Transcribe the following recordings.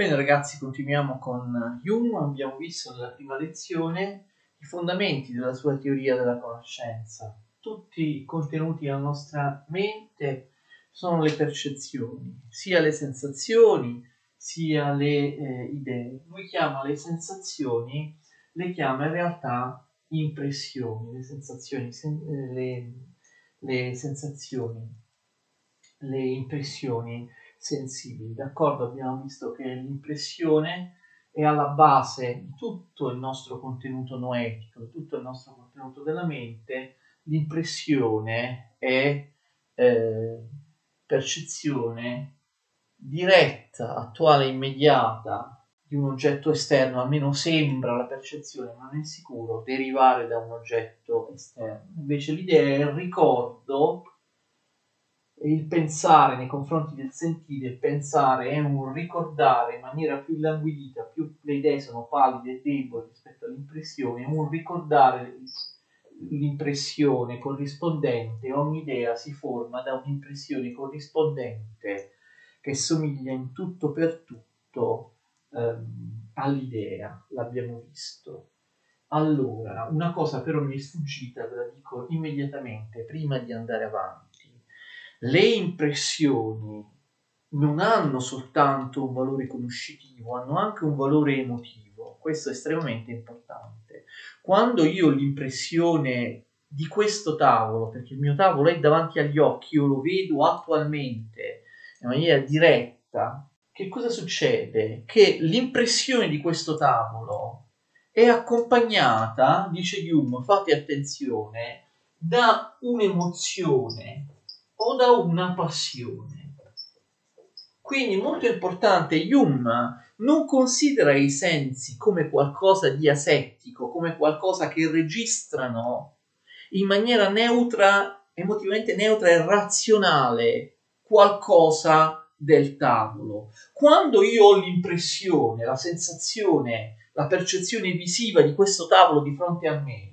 Bene ragazzi, continuiamo con Hume. Abbiamo visto nella prima lezione i fondamenti della sua teoria della conoscenza. Tutti contenuti nella nostra mente sono le percezioni, sia le sensazioni, sia le eh, idee. Lui chiama le sensazioni, le chiama in realtà impressioni, le sensazioni, sen- eh, le, le sensazioni, le impressioni sensibili. D'accordo? Abbiamo visto che l'impressione è alla base di tutto il nostro contenuto noetico, di tutto il nostro contenuto della mente. L'impressione è eh, percezione diretta, attuale, immediata di un oggetto esterno, almeno sembra la percezione, ma non è sicuro, derivare da un oggetto esterno. Invece l'idea è il ricordo il pensare nei confronti del sentire, il pensare è un ricordare in maniera più languidita, più le idee sono pallide e deboli rispetto all'impressione, è un ricordare l'impressione corrispondente, ogni idea si forma da un'impressione corrispondente che somiglia in tutto per tutto ehm, all'idea, l'abbiamo visto. Allora, una cosa però mi è sfuggita, ve la dico immediatamente prima di andare avanti le impressioni non hanno soltanto un valore conoscitivo, hanno anche un valore emotivo. Questo è estremamente importante. Quando io ho l'impressione di questo tavolo, perché il mio tavolo è davanti agli occhi, io lo vedo attualmente in maniera diretta, che cosa succede? Che l'impressione di questo tavolo è accompagnata, dice Hume, fate attenzione, da un'emozione o da una passione. Quindi molto importante, Hume non considera i sensi come qualcosa di asettico, come qualcosa che registrano in maniera neutra, emotivamente neutra e razionale qualcosa del tavolo. Quando io ho l'impressione, la sensazione, la percezione visiva di questo tavolo di fronte a me,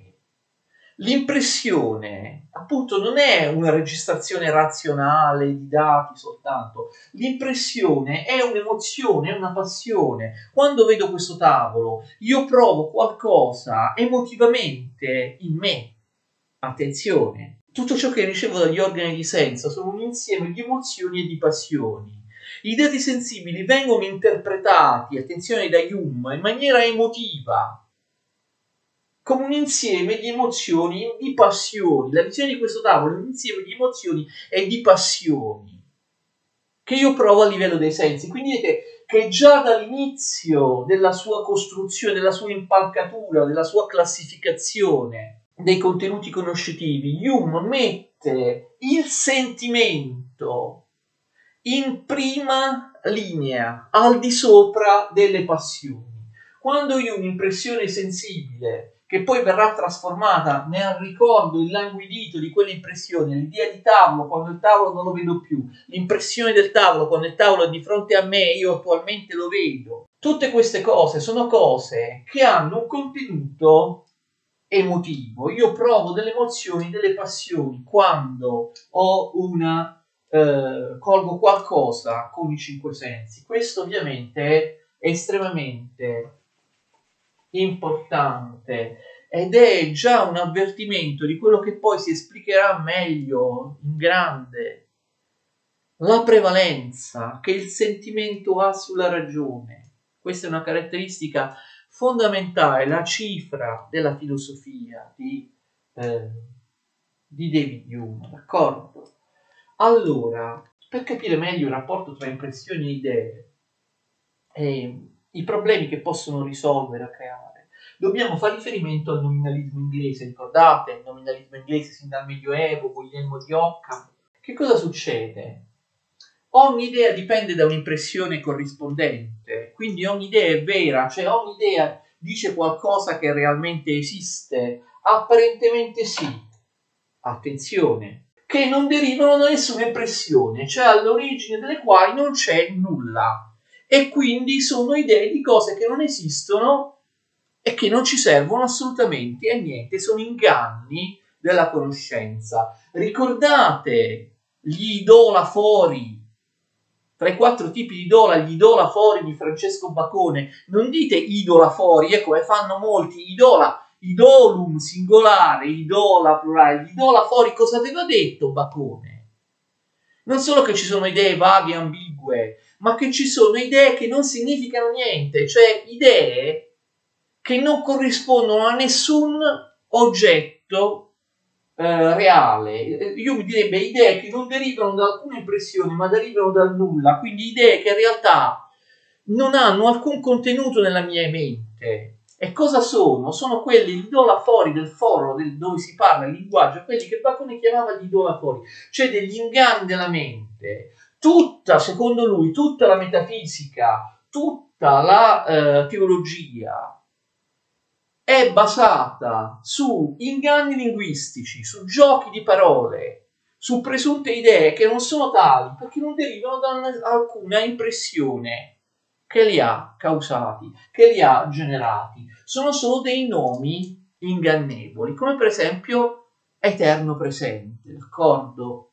l'impressione appunto non è una registrazione razionale di dati soltanto, l'impressione è un'emozione, è una passione. Quando vedo questo tavolo, io provo qualcosa emotivamente in me. Attenzione, tutto ciò che ricevo dagli organi di senso sono un insieme di emozioni e di passioni. I dati sensibili vengono interpretati, attenzione da Hume, in maniera emotiva, come un insieme di emozioni di passioni. La visione di questo tavolo è un insieme di emozioni e di passioni che io provo a livello dei sensi. Quindi vedete che già dall'inizio della sua costruzione, della sua impalcatura, della sua classificazione dei contenuti conoscitivi, Hume mette il sentimento in prima linea, al di sopra delle passioni. Quando io ho un'impressione sensibile che poi verrà trasformata nel ricordo illanguidito di quelle impressioni, l'idea di tavolo quando il tavolo non lo vedo più, l'impressione del tavolo quando il tavolo è di fronte a me io attualmente lo vedo. Tutte queste cose sono cose che hanno un contenuto emotivo. Io provo delle emozioni, delle passioni quando ho una eh, colgo qualcosa con i cinque sensi. Questo ovviamente è estremamente importante ed è già un avvertimento di quello che poi si esplicherà meglio in grande. La prevalenza che il sentimento ha sulla ragione. Questa è una caratteristica fondamentale, la cifra della filosofia di, eh, di David Hume, d'accordo? Allora, per capire meglio il rapporto tra impressioni e idee, eh, i problemi che possono risolvere o creare. Dobbiamo fare riferimento al nominalismo inglese, ricordate il nominalismo inglese sin dal Medioevo, Guglielmo di Occam. Che cosa succede? Ogni idea dipende da un'impressione corrispondente, quindi ogni idea è vera, cioè ogni idea dice qualcosa che realmente esiste, apparentemente sì. Attenzione, che non derivano da nessuna impressione, cioè all'origine delle quali non c'è nulla e quindi sono idee di cose che non esistono e che non ci servono assolutamente a niente, sono inganni della conoscenza. Ricordate gli idolafori tra i quattro tipi di idola, gli idolafori di Francesco Bacone, non dite idolafori, ecco, come fanno molti, idola, idolum singolare, idola plurale, gli idolafori, cosa aveva detto Bacone? Non solo che ci sono idee vaghe e ambigue, ma che ci sono idee che non significano niente, cioè idee che non corrispondono a nessun oggetto eh, reale. Io mi direbbe idee che non derivano da alcune impressioni, ma derivano dal nulla, quindi idee che in realtà non hanno alcun contenuto nella mia mente. E cosa sono? Sono quelli, gli idolafori del foro del, dove si parla il linguaggio, quelli che Bacone chiamava gli idolafori, cioè degli inganni della mente. Tutta, secondo lui, tutta la metafisica, tutta la eh, teologia, è basata su inganni linguistici, su giochi di parole, su presunte idee che non sono tali perché non derivano da alcuna impressione che li ha causati, che li ha generati. Sono solo dei nomi ingannevoli, come per esempio eterno presente, d'accordo?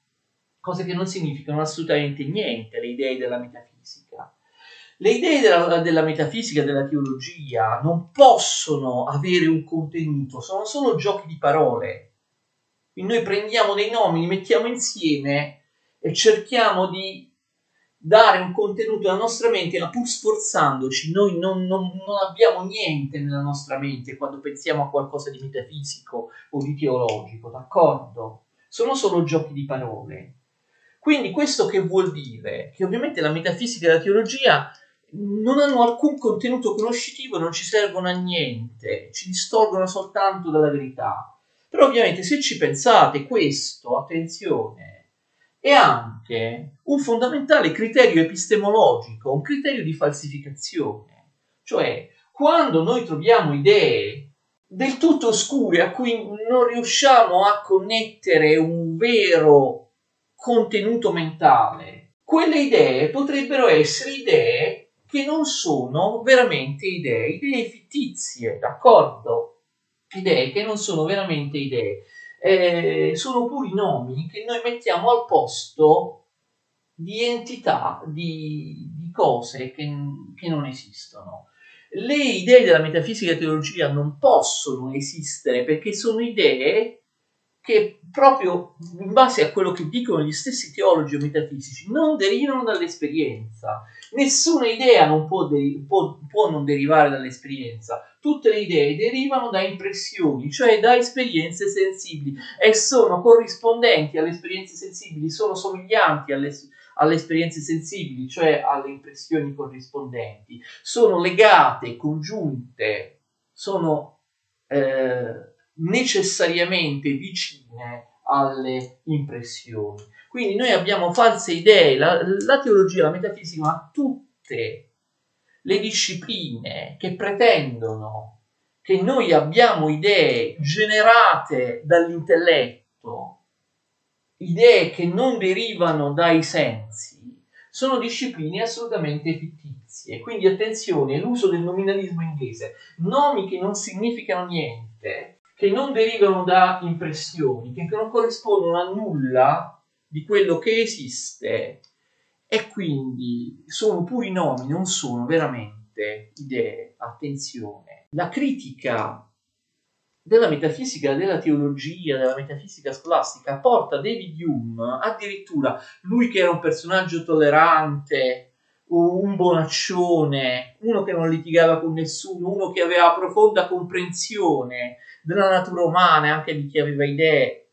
Cose che non significano assolutamente niente, le idee della metafisica. Le idee della, della metafisica, della teologia non possono avere un contenuto, sono solo giochi di parole. Quindi noi prendiamo dei nomi, li mettiamo insieme e cerchiamo di dare un contenuto alla nostra mente, ma pur sforzandoci, noi non, non, non, abbiamo niente nella nostra mente quando pensiamo a qualcosa di metafisico o di teologico, d'accordo? Sono solo giochi di parole. Quindi questo che vuol dire? Che ovviamente la metafisica e la teologia non hanno alcun contenuto conoscitivo, non ci servono a niente, ci distolgono soltanto dalla verità. Però ovviamente se ci pensate questo, attenzione, è anche un fondamentale criterio epistemologico, un criterio di falsificazione. Cioè, quando noi troviamo idee del tutto oscure a cui non riusciamo a connettere un vero contenuto mentale, quelle idee potrebbero essere idee che non sono veramente idee, idee fittizie, d'accordo? Idee che non sono veramente idee, eh, sono puri nomi che noi mettiamo al posto di entità, di, di cose che, che non esistono. Le idee della metafisica e teologia non possono esistere perché sono idee che proprio in base a quello che dicono gli stessi teologi o metafisici non derivano dall'esperienza. Nessuna idea non può, deri- può, può non derivare dall'esperienza. Tutte le idee derivano da impressioni, cioè da esperienze sensibili e sono corrispondenti alle esperienze sensibili, sono somiglianti alle, alle esperienze sensibili, cioè alle impressioni corrispondenti. Sono legate, congiunte, sono... Eh, necessariamente vicine alle impressioni. Quindi noi abbiamo false idee, la, la teologia, la metafisica, ma tutte le discipline che pretendono che noi abbiamo idee generate dall'intelletto, idee che non derivano dai sensi, sono discipline assolutamente fittizie. Quindi attenzione, l'uso del nominalismo inglese, nomi che non significano niente, che non derivano da impressioni, che non corrispondono a nulla di quello che esiste e quindi sono puri nomi, non sono veramente idee. Attenzione. La critica della metafisica, della teologia, della metafisica scolastica porta David Hume addirittura lui che era un personaggio tollerante, un bonaccione, uno che non litigava con nessuno, uno che aveva profonda comprensione della natura umana e anche di chi aveva idee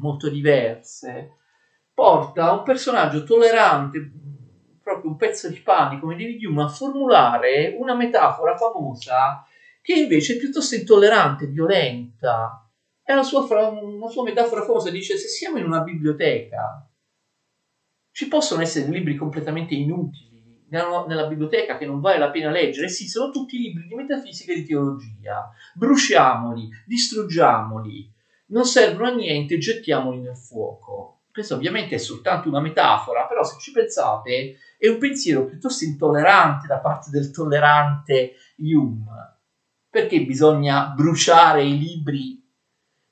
molto diverse, porta un personaggio tollerante, proprio un pezzo di pane come David Hume, a formulare una metafora famosa che invece è piuttosto intollerante, violenta. È la sua, una sua metafora famosa, dice se siamo in una biblioteca, ci possono essere libri completamente inutili nella, nella, biblioteca che non vale la pena leggere, sì, sono tutti libri di metafisica e di teologia. Bruciamoli, distruggiamoli, non servono a niente, gettiamoli nel fuoco. Questo ovviamente è soltanto una metafora, però se ci pensate è un pensiero piuttosto intollerante da parte del tollerante Hume. Perché bisogna bruciare i libri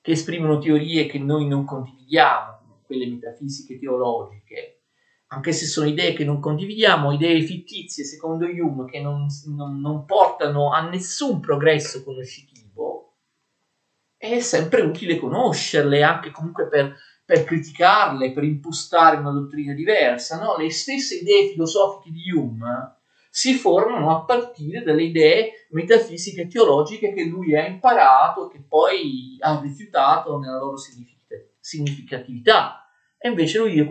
che esprimono teorie che noi non condividiamo, quelle metafisiche teologiche? Anche se sono idee che non condividiamo, idee fittizie secondo Hume che non, non, non portano a nessun progresso conoscitivo, è sempre utile conoscerle, anche comunque per, per criticarle, per impostare una dottrina diversa. No? Le stesse idee filosofiche di Hume si formano a partire dalle idee metafisiche e teologiche che lui ha imparato e che poi ha rifiutato nella loro significatività e invece lui dice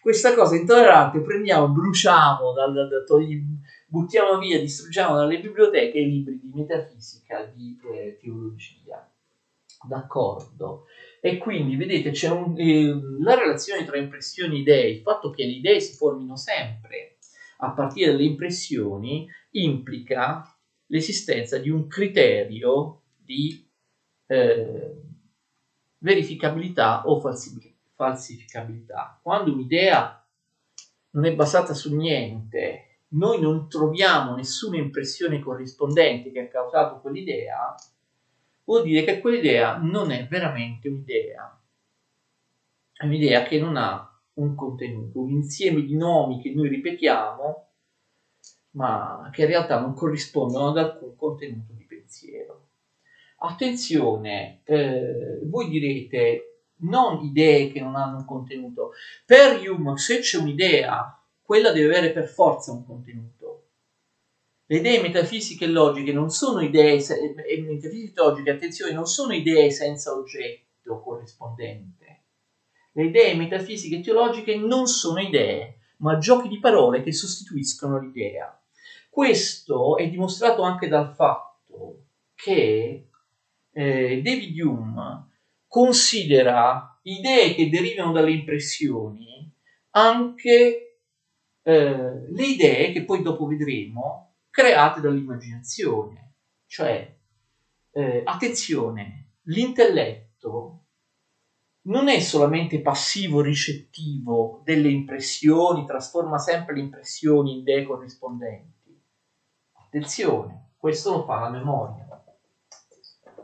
questa, cosa intollerante prendiamo, bruciamo, dal, dal, togli, buttiamo via, distruggiamo dalle biblioteche i libri di metafisica, di eh, teologia. D'accordo? E quindi vedete c'è un, eh, la relazione tra impressioni e idee, il fatto che le idee si formino sempre a partire dalle impressioni implica l'esistenza di un criterio di eh, verificabilità o falsibilità falsificabilità. Quando un'idea non è basata su niente, noi non troviamo nessuna impressione corrispondente che ha causato quell'idea, vuol dire che quell'idea non è veramente un'idea. È un'idea che non ha un contenuto, un insieme di nomi che noi ripetiamo, ma che in realtà non corrispondono ad alcun contenuto di pensiero. Attenzione, eh, voi direte, non idee che non hanno un contenuto. Per Hume, se c'è un'idea, quella deve avere per forza un contenuto. Le idee metafisiche e logiche non sono idee, e metafisiche e logiche, attenzione, non sono idee senza oggetto corrispondente. Le idee metafisiche e teologiche non sono idee, ma giochi di parole che sostituiscono l'idea. Questo è dimostrato anche dal fatto che eh, David Hume considera idee che derivano dalle impressioni anche eh, le idee che poi dopo vedremo create dall'immaginazione. Cioè, eh, attenzione, l'intelletto non è solamente passivo ricettivo delle impressioni, trasforma sempre le impressioni in idee corrispondenti. Attenzione, questo lo fa la memoria.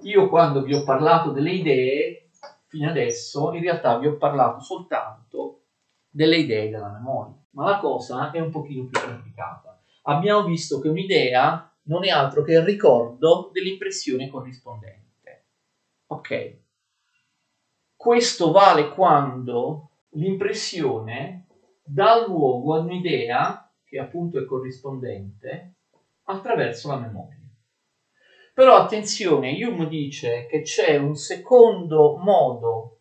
Io quando vi ho parlato delle idee, fino adesso in realtà vi ho parlato soltanto delle idee della memoria, ma la cosa è un pochino più complicata. Abbiamo visto che un'idea non è altro che il ricordo dell'impressione corrispondente. Ok. Questo vale quando l'impressione dà luogo ad un'idea che appunto è corrispondente attraverso la memoria. Però attenzione, Hume dice che c'è un secondo modo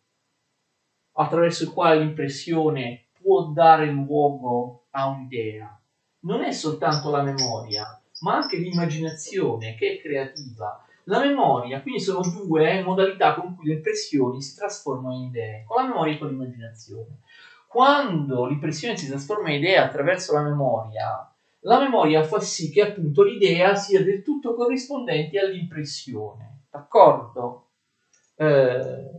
attraverso il quale l'impressione può dare luogo a un'idea. Non è soltanto la memoria, ma anche l'immaginazione che è creativa. La memoria, quindi sono due modalità con cui le impressioni si trasformano in idee, con la memoria e con l'immaginazione. Quando l'impressione si trasforma in idea attraverso la memoria, la memoria fa sì che appunto l'idea sia del tutto corrispondente all'impressione, d'accordo? Eh,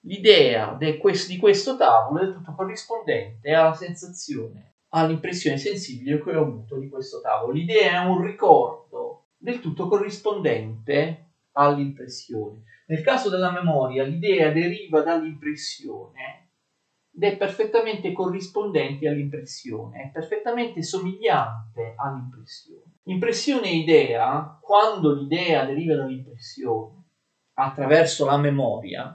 l'idea di questo tavolo è del tutto corrispondente alla sensazione, all'impressione sensibile che ho avuto di questo tavolo. L'idea è un ricordo del tutto corrispondente all'impressione. Nel caso della memoria, l'idea deriva dall'impressione ed è perfettamente corrispondente all'impressione, è perfettamente somigliante all'impressione. Impressione e idea, quando l'idea deriva dall'impressione attraverso la memoria,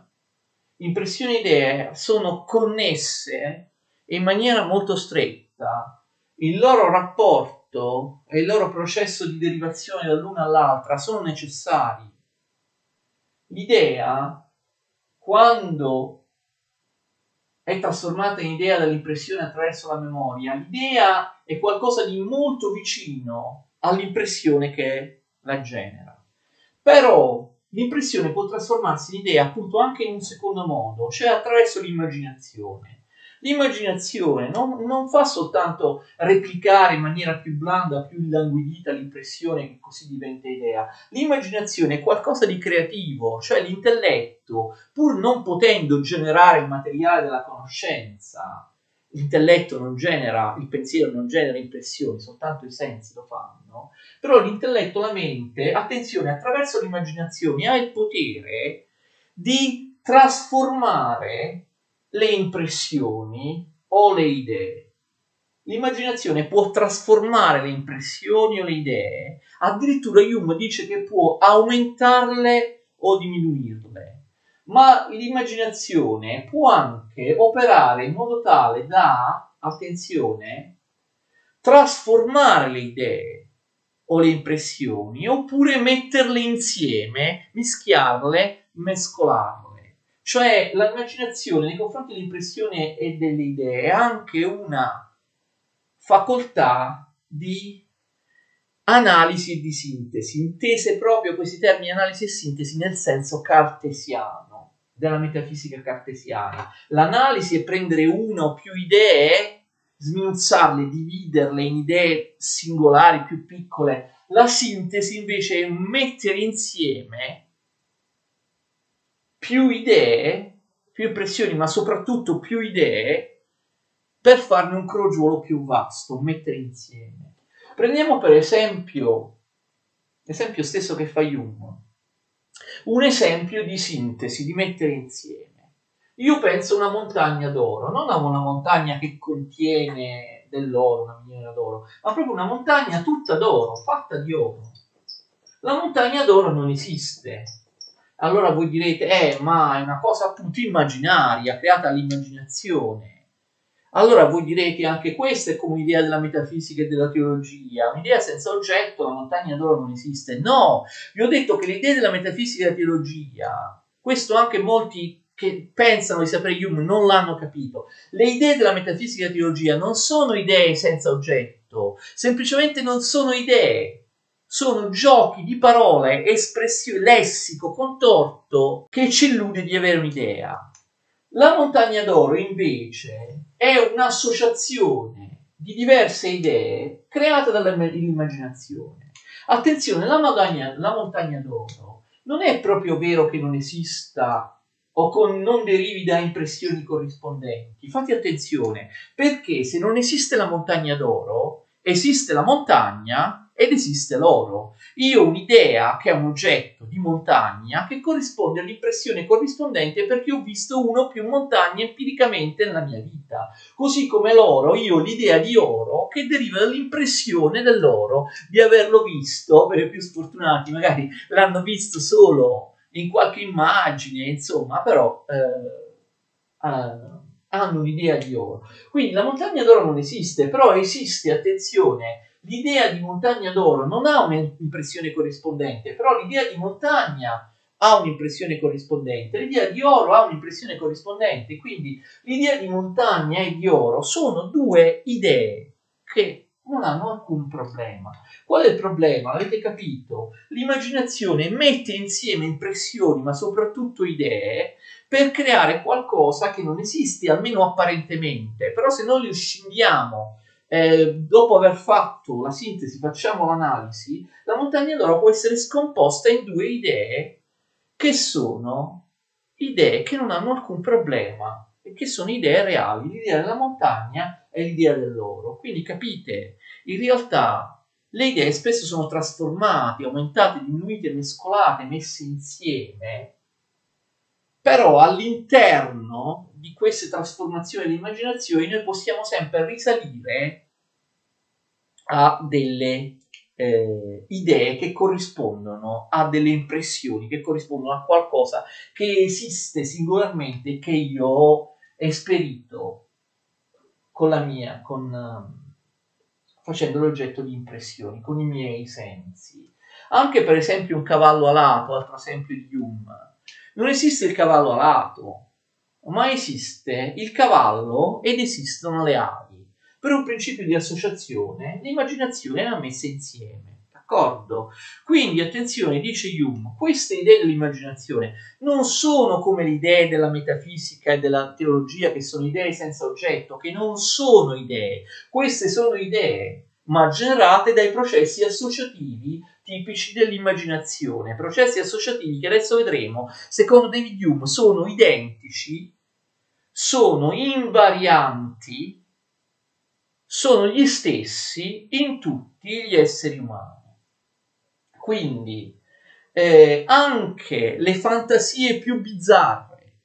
impressione e idee sono connesse in maniera molto stretta. Il loro rapporto e il loro processo di derivazione dall'una all'altra sono necessari. L'idea, quando è trasformata in idea dall'impressione attraverso la memoria. L'idea è qualcosa di molto vicino all'impressione che la genera. Però l'impressione può trasformarsi in idea appunto anche in un secondo modo, cioè attraverso l'immaginazione. L'immaginazione non, non, fa soltanto replicare in maniera più blanda, più illanguidita l'impressione che così diventa idea. L'immaginazione è qualcosa di creativo, cioè l'intelletto, pur non potendo generare il materiale della conoscenza, l'intelletto non genera, il pensiero non genera impressioni, soltanto i sensi lo fanno, però l'intelletto, la mente, attenzione, attraverso l'immaginazione ha il potere di trasformare le impressioni o le idee. L'immaginazione può trasformare le impressioni o le idee, addirittura Hume dice che può aumentarle o diminuirle, ma l'immaginazione può anche operare in modo tale da, attenzione, trasformare le idee o le impressioni oppure metterle insieme, mischiarle, mescolarle. Cioè l'immaginazione nei confronti dell'impressione e delle idee è anche una facoltà di analisi e di sintesi, intese proprio questi termini analisi e sintesi nel senso cartesiano, della metafisica cartesiana. L'analisi è prendere una o più idee, sminuzzarle, dividerle in idee singolari più piccole. La sintesi invece è mettere insieme più idee, più impressioni, ma soprattutto più idee per farne un crogiolo più vasto, mettere insieme. Prendiamo per esempio l'esempio stesso che fa Hume, un esempio di sintesi, di mettere insieme. Io penso a una montagna d'oro, non a una montagna che contiene dell'oro, una miniera d'oro, ma proprio una montagna tutta d'oro, fatta di oro. La montagna d'oro non esiste. Allora voi direte, eh, ma è una cosa appunto immaginaria, creata dall'immaginazione. Allora voi direte anche questa è come un'idea della metafisica e della teologia, un'idea senza oggetto, la montagna d'oro non esiste. No, vi ho detto che l'idea della metafisica e della teologia, questo anche molti che pensano di sapere Hume non l'hanno capito. Le idee della metafisica e della teologia non sono idee senza oggetto, semplicemente non sono idee, sono giochi di parole, espressioni, lessico contorto che ci illude di avere un'idea. La montagna d'oro invece è un'associazione di diverse idee create dall'immaginazione. Attenzione, la montagna, la montagna d'oro non è proprio vero che non esista o con, non derivi da impressioni corrispondenti. Fate attenzione, perché se non esiste la montagna d'oro, esiste la montagna ed esiste l'oro. Io ho un'idea che è un oggetto di montagna che corrisponde all'impressione corrispondente perché ho visto uno o più montagne empiricamente nella mia vita. Così come l'oro, io ho l'idea di oro che deriva dall'impressione dell'oro, di averlo visto, per i più sfortunati magari l'hanno visto solo in qualche immagine, insomma, però eh, eh, hanno un'idea di oro. Quindi la montagna d'oro non esiste, però esiste, attenzione, l'idea di montagna d'oro non ha un'impressione corrispondente, però l'idea di montagna ha un'impressione corrispondente, l'idea di oro ha un'impressione corrispondente, quindi l'idea di montagna e di oro sono due idee che non hanno alcun problema. Qual è il problema? Avete capito? L'immaginazione mette insieme impressioni, ma soprattutto idee, per creare qualcosa che non esiste, almeno apparentemente. Però se noi li scindiamo eh, dopo aver fatto la sintesi, facciamo l'analisi, la montagna d'oro può essere scomposta in due idee che sono idee che non hanno alcun problema e che sono idee reali, l'idea della montagna e l'idea dell'oro. Quindi capite, in realtà le idee spesso sono trasformate, aumentate, diminuite, mescolate, messe insieme, però all'interno di queste trasformazioni di immaginazione noi possiamo sempre risalire a delle eh, idee che corrispondono a delle impressioni, che corrispondono a qualcosa che esiste singolarmente che io ho esperito con la mia, con, facendo l'oggetto di impressioni, con i miei sensi. Anche per esempio un cavallo alato, altro esempio di Hume. Non esiste il cavallo alato, ma esiste il cavallo ed esistono le ali. Per un principio di associazione, l'immaginazione è messa insieme. D'accordo? Quindi attenzione, dice Hume, queste idee dell'immaginazione non sono come le idee della metafisica e della teologia, che sono idee senza oggetto, che non sono idee. Queste sono idee, ma generate dai processi associativi tipici dell'immaginazione. Processi associativi che adesso vedremo, secondo David Hume, sono identici sono invarianti, sono gli stessi in tutti gli esseri umani. Quindi eh, anche le fantasie più bizzarre,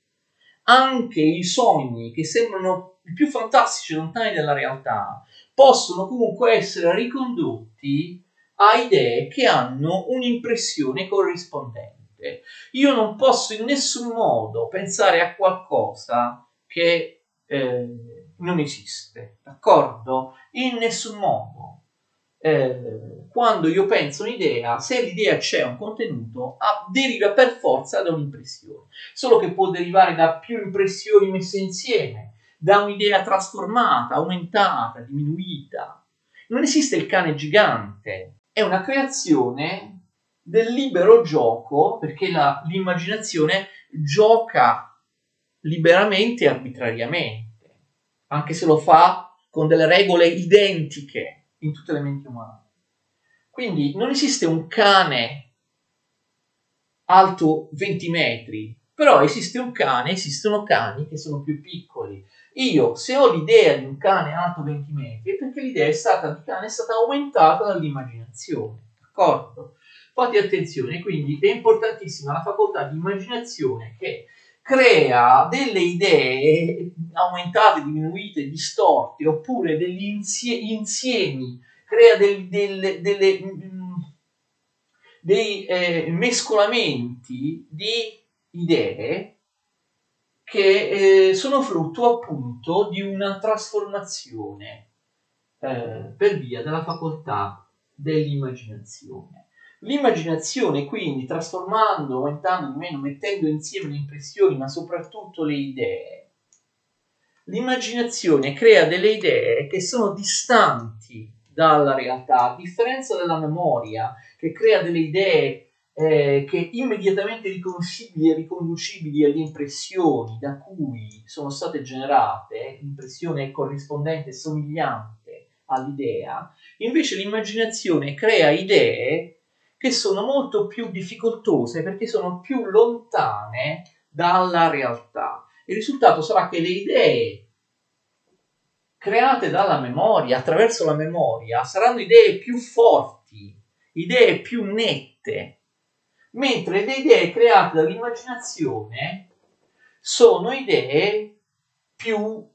anche i sogni che sembrano i più fantastici lontani dalla realtà, possono comunque essere ricondotti a idee che hanno un'impressione corrispondente. Io non posso in nessun modo pensare a qualcosa che eh, non esiste, d'accordo? In nessun modo. Eh, quando io penso un'idea, se l'idea c'è un contenuto, ah, deriva per forza da un'impressione, solo che può derivare da più impressioni messe insieme, da un'idea trasformata, aumentata, diminuita. Non esiste il cane gigante, è una creazione del libero gioco, perché la, l'immaginazione gioca liberamente e arbitrariamente, anche se lo fa con delle regole identiche in tutte le menti umane. Quindi non esiste un cane alto 20 metri, però esiste un cane, esistono cani che sono più piccoli. Io, se ho l'idea di un cane alto 20 metri, è perché l'idea è stata, di cane è stata aumentata dall'immaginazione, d'accordo? Fate attenzione, quindi è importantissima la facoltà di immaginazione che crea delle idee aumentate, diminuite, distorte, oppure degli insiemi, crea del, del, delle, mm, dei eh, mescolamenti di idee che eh, sono frutto appunto di una trasformazione eh, per via della facoltà dell'immaginazione. L'immaginazione quindi trasformando, aumentando di meno, mettendo insieme le impressioni, ma soprattutto le idee, l'immaginazione crea delle idee che sono distanti dalla realtà, a differenza della memoria, che crea delle idee eh, che immediatamente riconoscibili e riconducibili alle impressioni da cui sono state generate, l'impressione corrispondente somigliante all'idea, invece l'immaginazione crea idee che sono molto più difficoltose perché sono più lontane dalla realtà. Il risultato sarà che le idee create dalla memoria, attraverso la memoria, saranno idee più forti, idee più nette, mentre le idee create dall'immaginazione sono idee più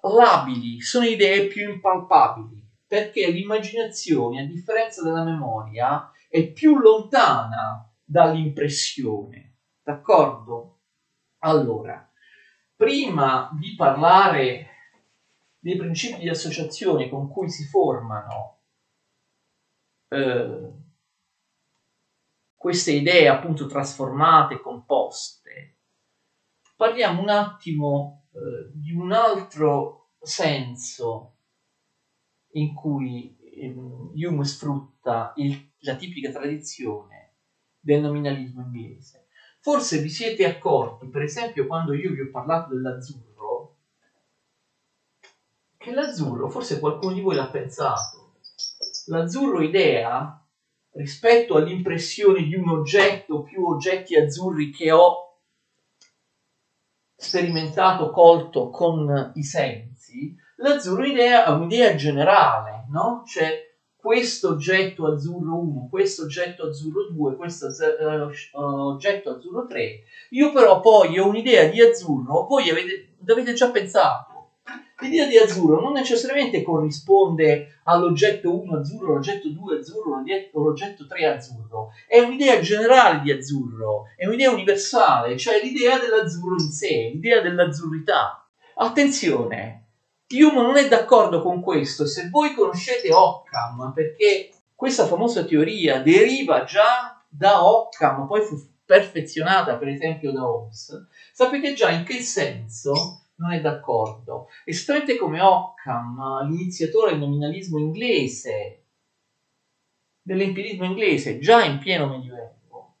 labili, sono idee più impalpabili, perché l'immaginazione, a differenza della memoria, è più lontana dall'impressione. D'accordo? Allora, prima di parlare dei principi di associazione con cui si formano eh, queste idee appunto trasformate, composte, parliamo un attimo eh, di un altro senso in cui ehm, Hume sfrutta il la tipica tradizione del nominalismo inglese. Forse vi siete accorti, per esempio, quando io vi ho parlato dell'azzurro, che l'azzurro, forse qualcuno di voi l'ha pensato, l'azzurro idea rispetto all'impressione di un oggetto, più oggetti azzurri che ho sperimentato, colto con i sensi, l'azzurro idea è un'idea generale, no? Cioè questo oggetto azzurro 1, questo oggetto azzurro 2, questo uh, oggetto azzurro 3. Io però poi ho un'idea di azzurro, voi avete, avete già pensato. L'idea di azzurro non necessariamente corrisponde all'oggetto 1 azzurro, all'oggetto 2 azzurro, all'oggetto 3 azzurro. È un'idea generale di azzurro, è un'idea universale, cioè l'idea dell'azzurro in sé, l'idea dell'azzurrità. Attenzione, Hume non è d'accordo con questo. Se voi conoscete Occam, perché questa famosa teoria deriva già da Occam, poi fu perfezionata per esempio da Hobbes, sapete già in che senso non è d'accordo. Estratte come Occam, l'iniziatore del nominalismo inglese, dell'empirismo inglese, già in pieno medioevo,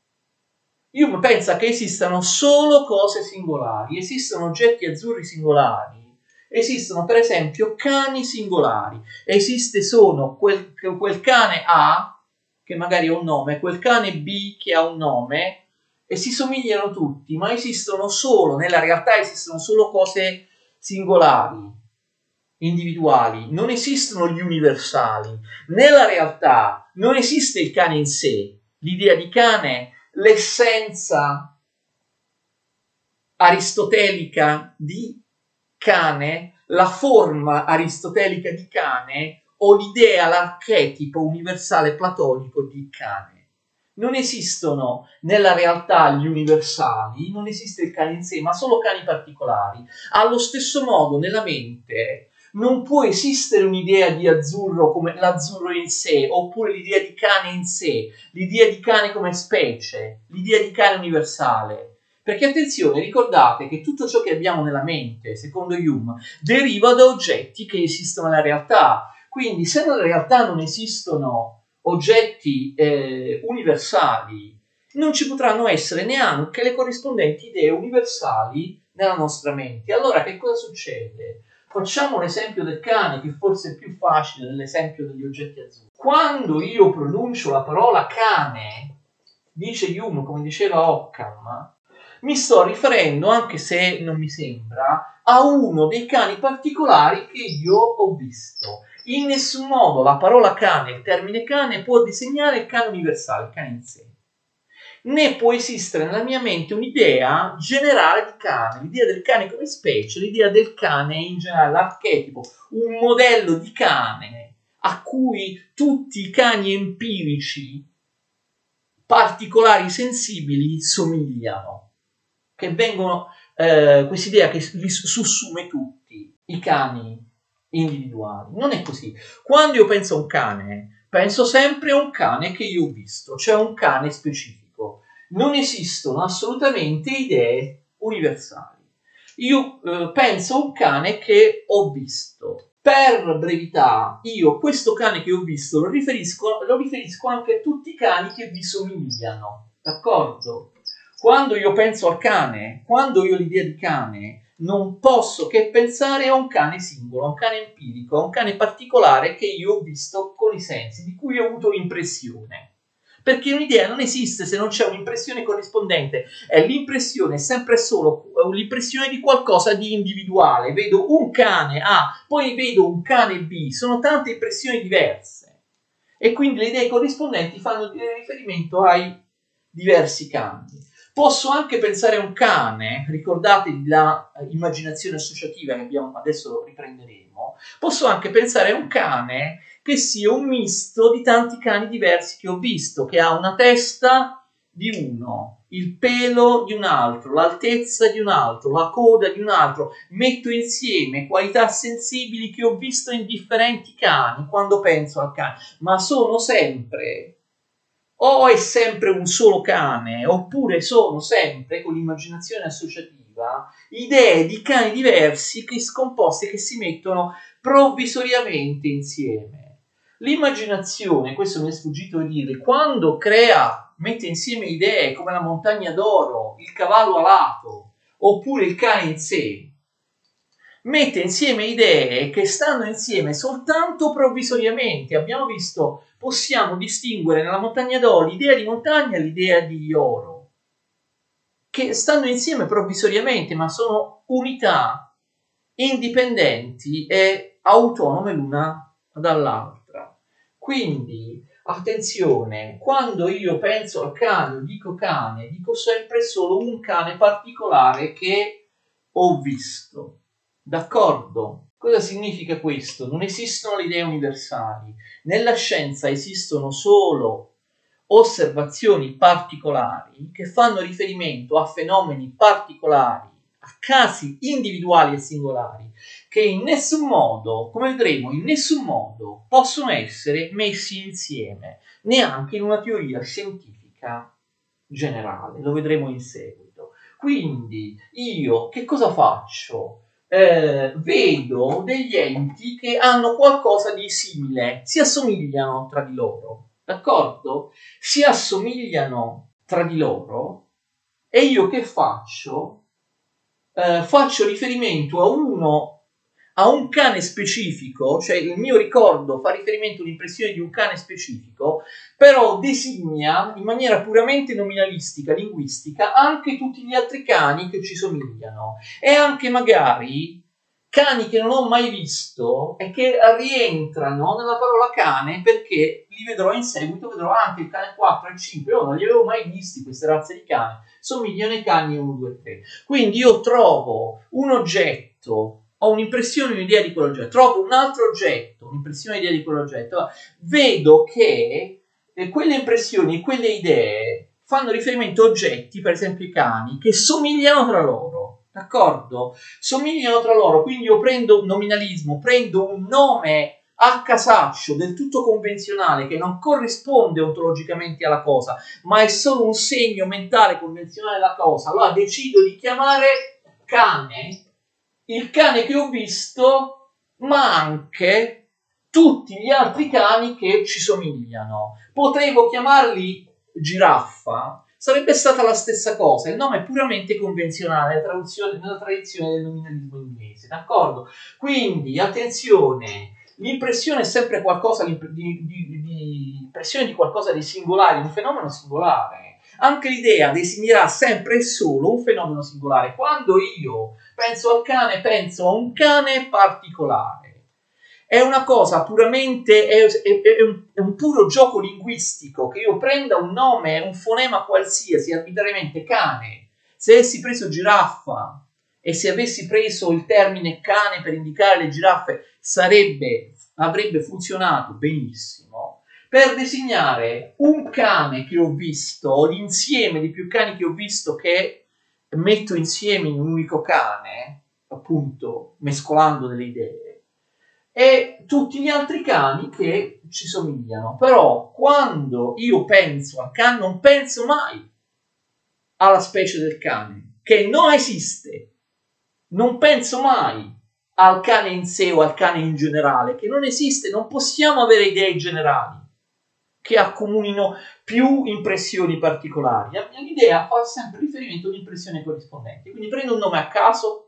Hume pensa che esistano solo cose singolari, esistono oggetti azzurri singolari esistono per esempio cani singolari. Esiste solo quel, quel cane A, che magari ha un nome, quel cane B che ha un nome, e si somigliano tutti, ma esistono solo, nella realtà esistono solo cose singolari, individuali, non esistono gli universali. Nella realtà non esiste il cane in sé, l'idea di cane, l'essenza aristotelica di cane, la forma aristotelica di cane o l'idea, l'archetipo universale platonico di cane. Non esistono nella realtà gli universali, non esiste il cane in sé, ma solo cani particolari. Allo stesso modo, nella mente non può esistere un'idea di azzurro come l'azzurro in sé, oppure l'idea di cane in sé, l'idea di cane come specie, l'idea di cane universale. Perché attenzione, ricordate che tutto ciò che abbiamo nella mente, secondo Hume, deriva da oggetti che esistono nella realtà. Quindi se nella realtà non esistono oggetti eh, universali, non ci potranno essere neanche le corrispondenti idee universali nella nostra mente. Allora che cosa succede? Facciamo l'esempio del cane, che forse è più facile dell'esempio degli oggetti azzurri. Quando io pronuncio la parola cane, dice Hume, come diceva Occam, mi sto riferendo, anche se non mi sembra, a uno dei cani particolari che io ho visto. In nessun modo la parola cane, il termine cane, può disegnare il cane universale, il cane in sé né può esistere nella mia mente un'idea generale di cane, l'idea del cane come specie, l'idea del cane in generale, l'archetipo, un modello di cane a cui tutti i cani empirici particolari sensibili somigliano, che vengono, eh, questa idea che li sussume tutti i cani individuali. Non è così. Quando io penso a un cane, penso sempre a un cane che io ho visto, cioè un cane specifico non esistono assolutamente idee universali. Io eh, penso a un cane che ho visto. Per brevità, io questo cane che ho visto lo riferisco, lo riferisco anche a tutti i cani che vi somigliano, d'accordo? Quando io penso al cane, quando io ho l'idea di cane, non posso che pensare a un cane singolo, a un cane empirico, a un cane particolare che io ho visto con i sensi, di cui ho avuto impressione perché un'idea non esiste se non c'è un'impressione corrispondente. È l'impressione sempre solo l'impressione di qualcosa di individuale. Vedo un cane A, poi vedo un cane B, sono tante impressioni diverse. E quindi le idee corrispondenti fanno riferimento ai diversi cani. Posso anche pensare a un cane, ricordatevi l'immaginazione associativa che abbiamo, adesso riprenderemo, posso anche pensare a un cane che sia un misto di tanti cani diversi che ho visto, che ha una testa di uno, il pelo di un altro, l'altezza di un altro, la coda di un altro. Metto insieme qualità sensibili che ho visto in differenti cani quando penso al cane, ma sono sempre o è sempre un solo cane, oppure sono sempre con l'immaginazione associativa idee di cani diversi che scomposti che si mettono provvisoriamente insieme. L'immaginazione, questo mi è sfuggito di dire, quando crea, mette insieme idee come la montagna d'oro, il cavallo alato, oppure il cane in sé, mette insieme idee che stanno insieme soltanto provvisoriamente. Abbiamo visto, possiamo distinguere nella montagna d'oro l'idea di montagna e l'idea di oro, che stanno insieme provvisoriamente, ma sono unità indipendenti e autonome l'una dall'altra. Quindi, attenzione, quando io penso al cane, dico cane, dico sempre solo un cane particolare che ho visto. D'accordo? Cosa significa questo? Non esistono le idee universali. Nella scienza esistono solo osservazioni particolari che fanno riferimento a fenomeni particolari, a casi individuali e singolari che in nessun modo, come vedremo, in nessun modo possono essere messi insieme, neanche in una teoria scientifica generale, lo vedremo in seguito. Quindi io che cosa faccio? Eh, vedo degli enti che hanno qualcosa di simile, si assomigliano tra di loro, d'accordo? Si assomigliano tra di loro e io che faccio? Eh, faccio riferimento a uno a un cane specifico, cioè il mio ricordo fa riferimento all'impressione di un cane specifico, però designa in maniera puramente nominalistica, linguistica, anche tutti gli altri cani che ci somigliano. E anche magari cani che non ho mai visto e che rientrano nella parola cane perché li vedrò in seguito, vedrò anche il cane 4 e 5, io non li avevo mai visti queste razze di cani, somigliano ai cani 1, 2, 3. Quindi io trovo un oggetto ho un'impressione, un'idea di quell'oggetto, trovo un altro oggetto, un'impressione, un'idea di quell'oggetto, vedo che eh, quelle impressioni, quelle idee fanno riferimento a oggetti, per esempio i cani, che somigliano tra loro, d'accordo? Somigliano tra loro, quindi io prendo un nominalismo, prendo un nome a casaccio del tutto convenzionale che non corrisponde ontologicamente alla cosa, ma è solo un segno mentale convenzionale della cosa, allora decido di chiamare cane il cane che ho visto, ma anche tutti gli altri cani che ci somigliano. Potevo chiamarli giraffa, sarebbe stata la stessa cosa. Il nome è puramente convenzionale nella tradizione del nominalismo inglese, d'accordo? Quindi, attenzione, l'impressione è sempre qualcosa di, di, di, di, qualcosa di singolare, un fenomeno singolare. Anche l'idea designerà sempre e solo un fenomeno singolare. Quando io penso al cane, penso a un cane particolare. È una cosa puramente, è, è, è, un, è, un, puro gioco linguistico che io prenda un nome, un fonema qualsiasi, arbitrariamente cane. Se avessi preso giraffa e se avessi preso il termine cane per indicare le giraffe, sarebbe, avrebbe funzionato benissimo. Per designare un cane che ho visto, l'insieme di più cani che ho visto che metto insieme in un unico cane, appunto mescolando delle idee, e tutti gli altri cani che ci somigliano. Però quando io penso al cane non penso mai alla specie del cane, che non esiste. Non penso mai al cane in sé o al cane in generale, che non esiste, non possiamo avere idee generali che accomunino più impressioni particolari. L'idea fa sempre riferimento a un'impressione corrispondente. Quindi prendo un nome a caso.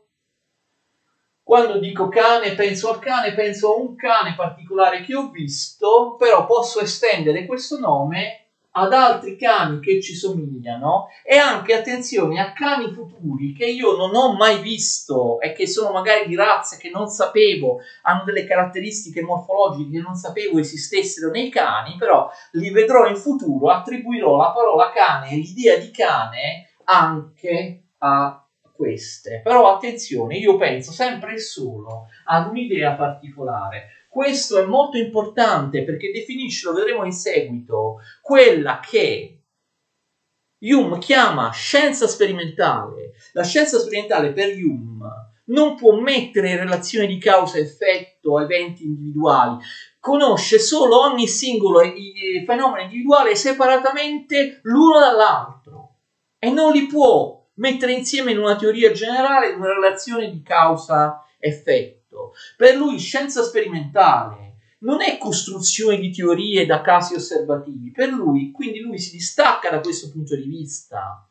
Quando dico cane, penso al cane, penso a un cane particolare che ho visto, però posso estendere questo nome ad altri cani che ci somigliano. E anche attenzione a cani futuri che io non ho mai visto e che sono magari di razze che non sapevo, hanno delle caratteristiche morfologiche che non sapevo esistessero nei cani, però li vedrò in futuro, attribuirò la parola cane l'idea di cane anche a queste. Però attenzione, io penso sempre e solo ad un'idea particolare questo è molto importante perché definisce, lo vedremo in seguito, quella che Hume chiama scienza sperimentale. La scienza sperimentale per Hume non può mettere in relazione di causa-effetto eventi individuali, conosce solo ogni singolo fenomeno individuale separatamente l'uno dall'altro e non li può mettere insieme in una teoria generale, una relazione di causa-effetto. Per lui scienza sperimentale non è costruzione di teorie da casi osservativi, per lui, quindi lui si distacca da questo punto di vista,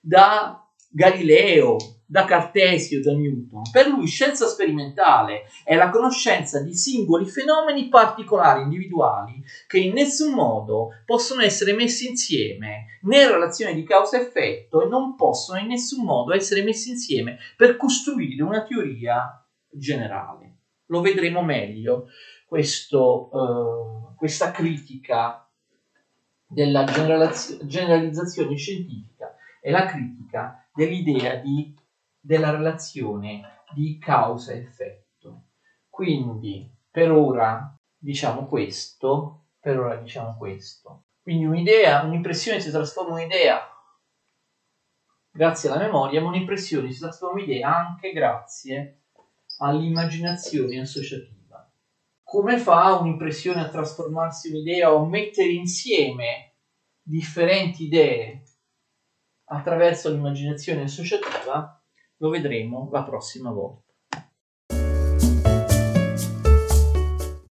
da Galileo, da Cartesio, da Newton. Per lui scienza sperimentale è la conoscenza di singoli fenomeni particolari, individuali, che in nessun modo possono essere messi insieme né in relazione di causa-effetto e non possono in nessun modo essere messi insieme per costruire una teoria generale. Lo vedremo meglio, questo, uh, questa critica della generalizzazione scientifica e la critica dell'idea di, della relazione di causa-effetto. Quindi, per ora diciamo questo, per ora diciamo questo. Quindi un'idea, un'impressione si trasforma in un'idea grazie alla memoria, ma un'impressione si trasforma in idea anche grazie all'immaginazione associativa. Come fa un'impressione a trasformarsi in un'idea o mettere insieme differenti idee attraverso l'immaginazione associativa? Lo vedremo la prossima volta.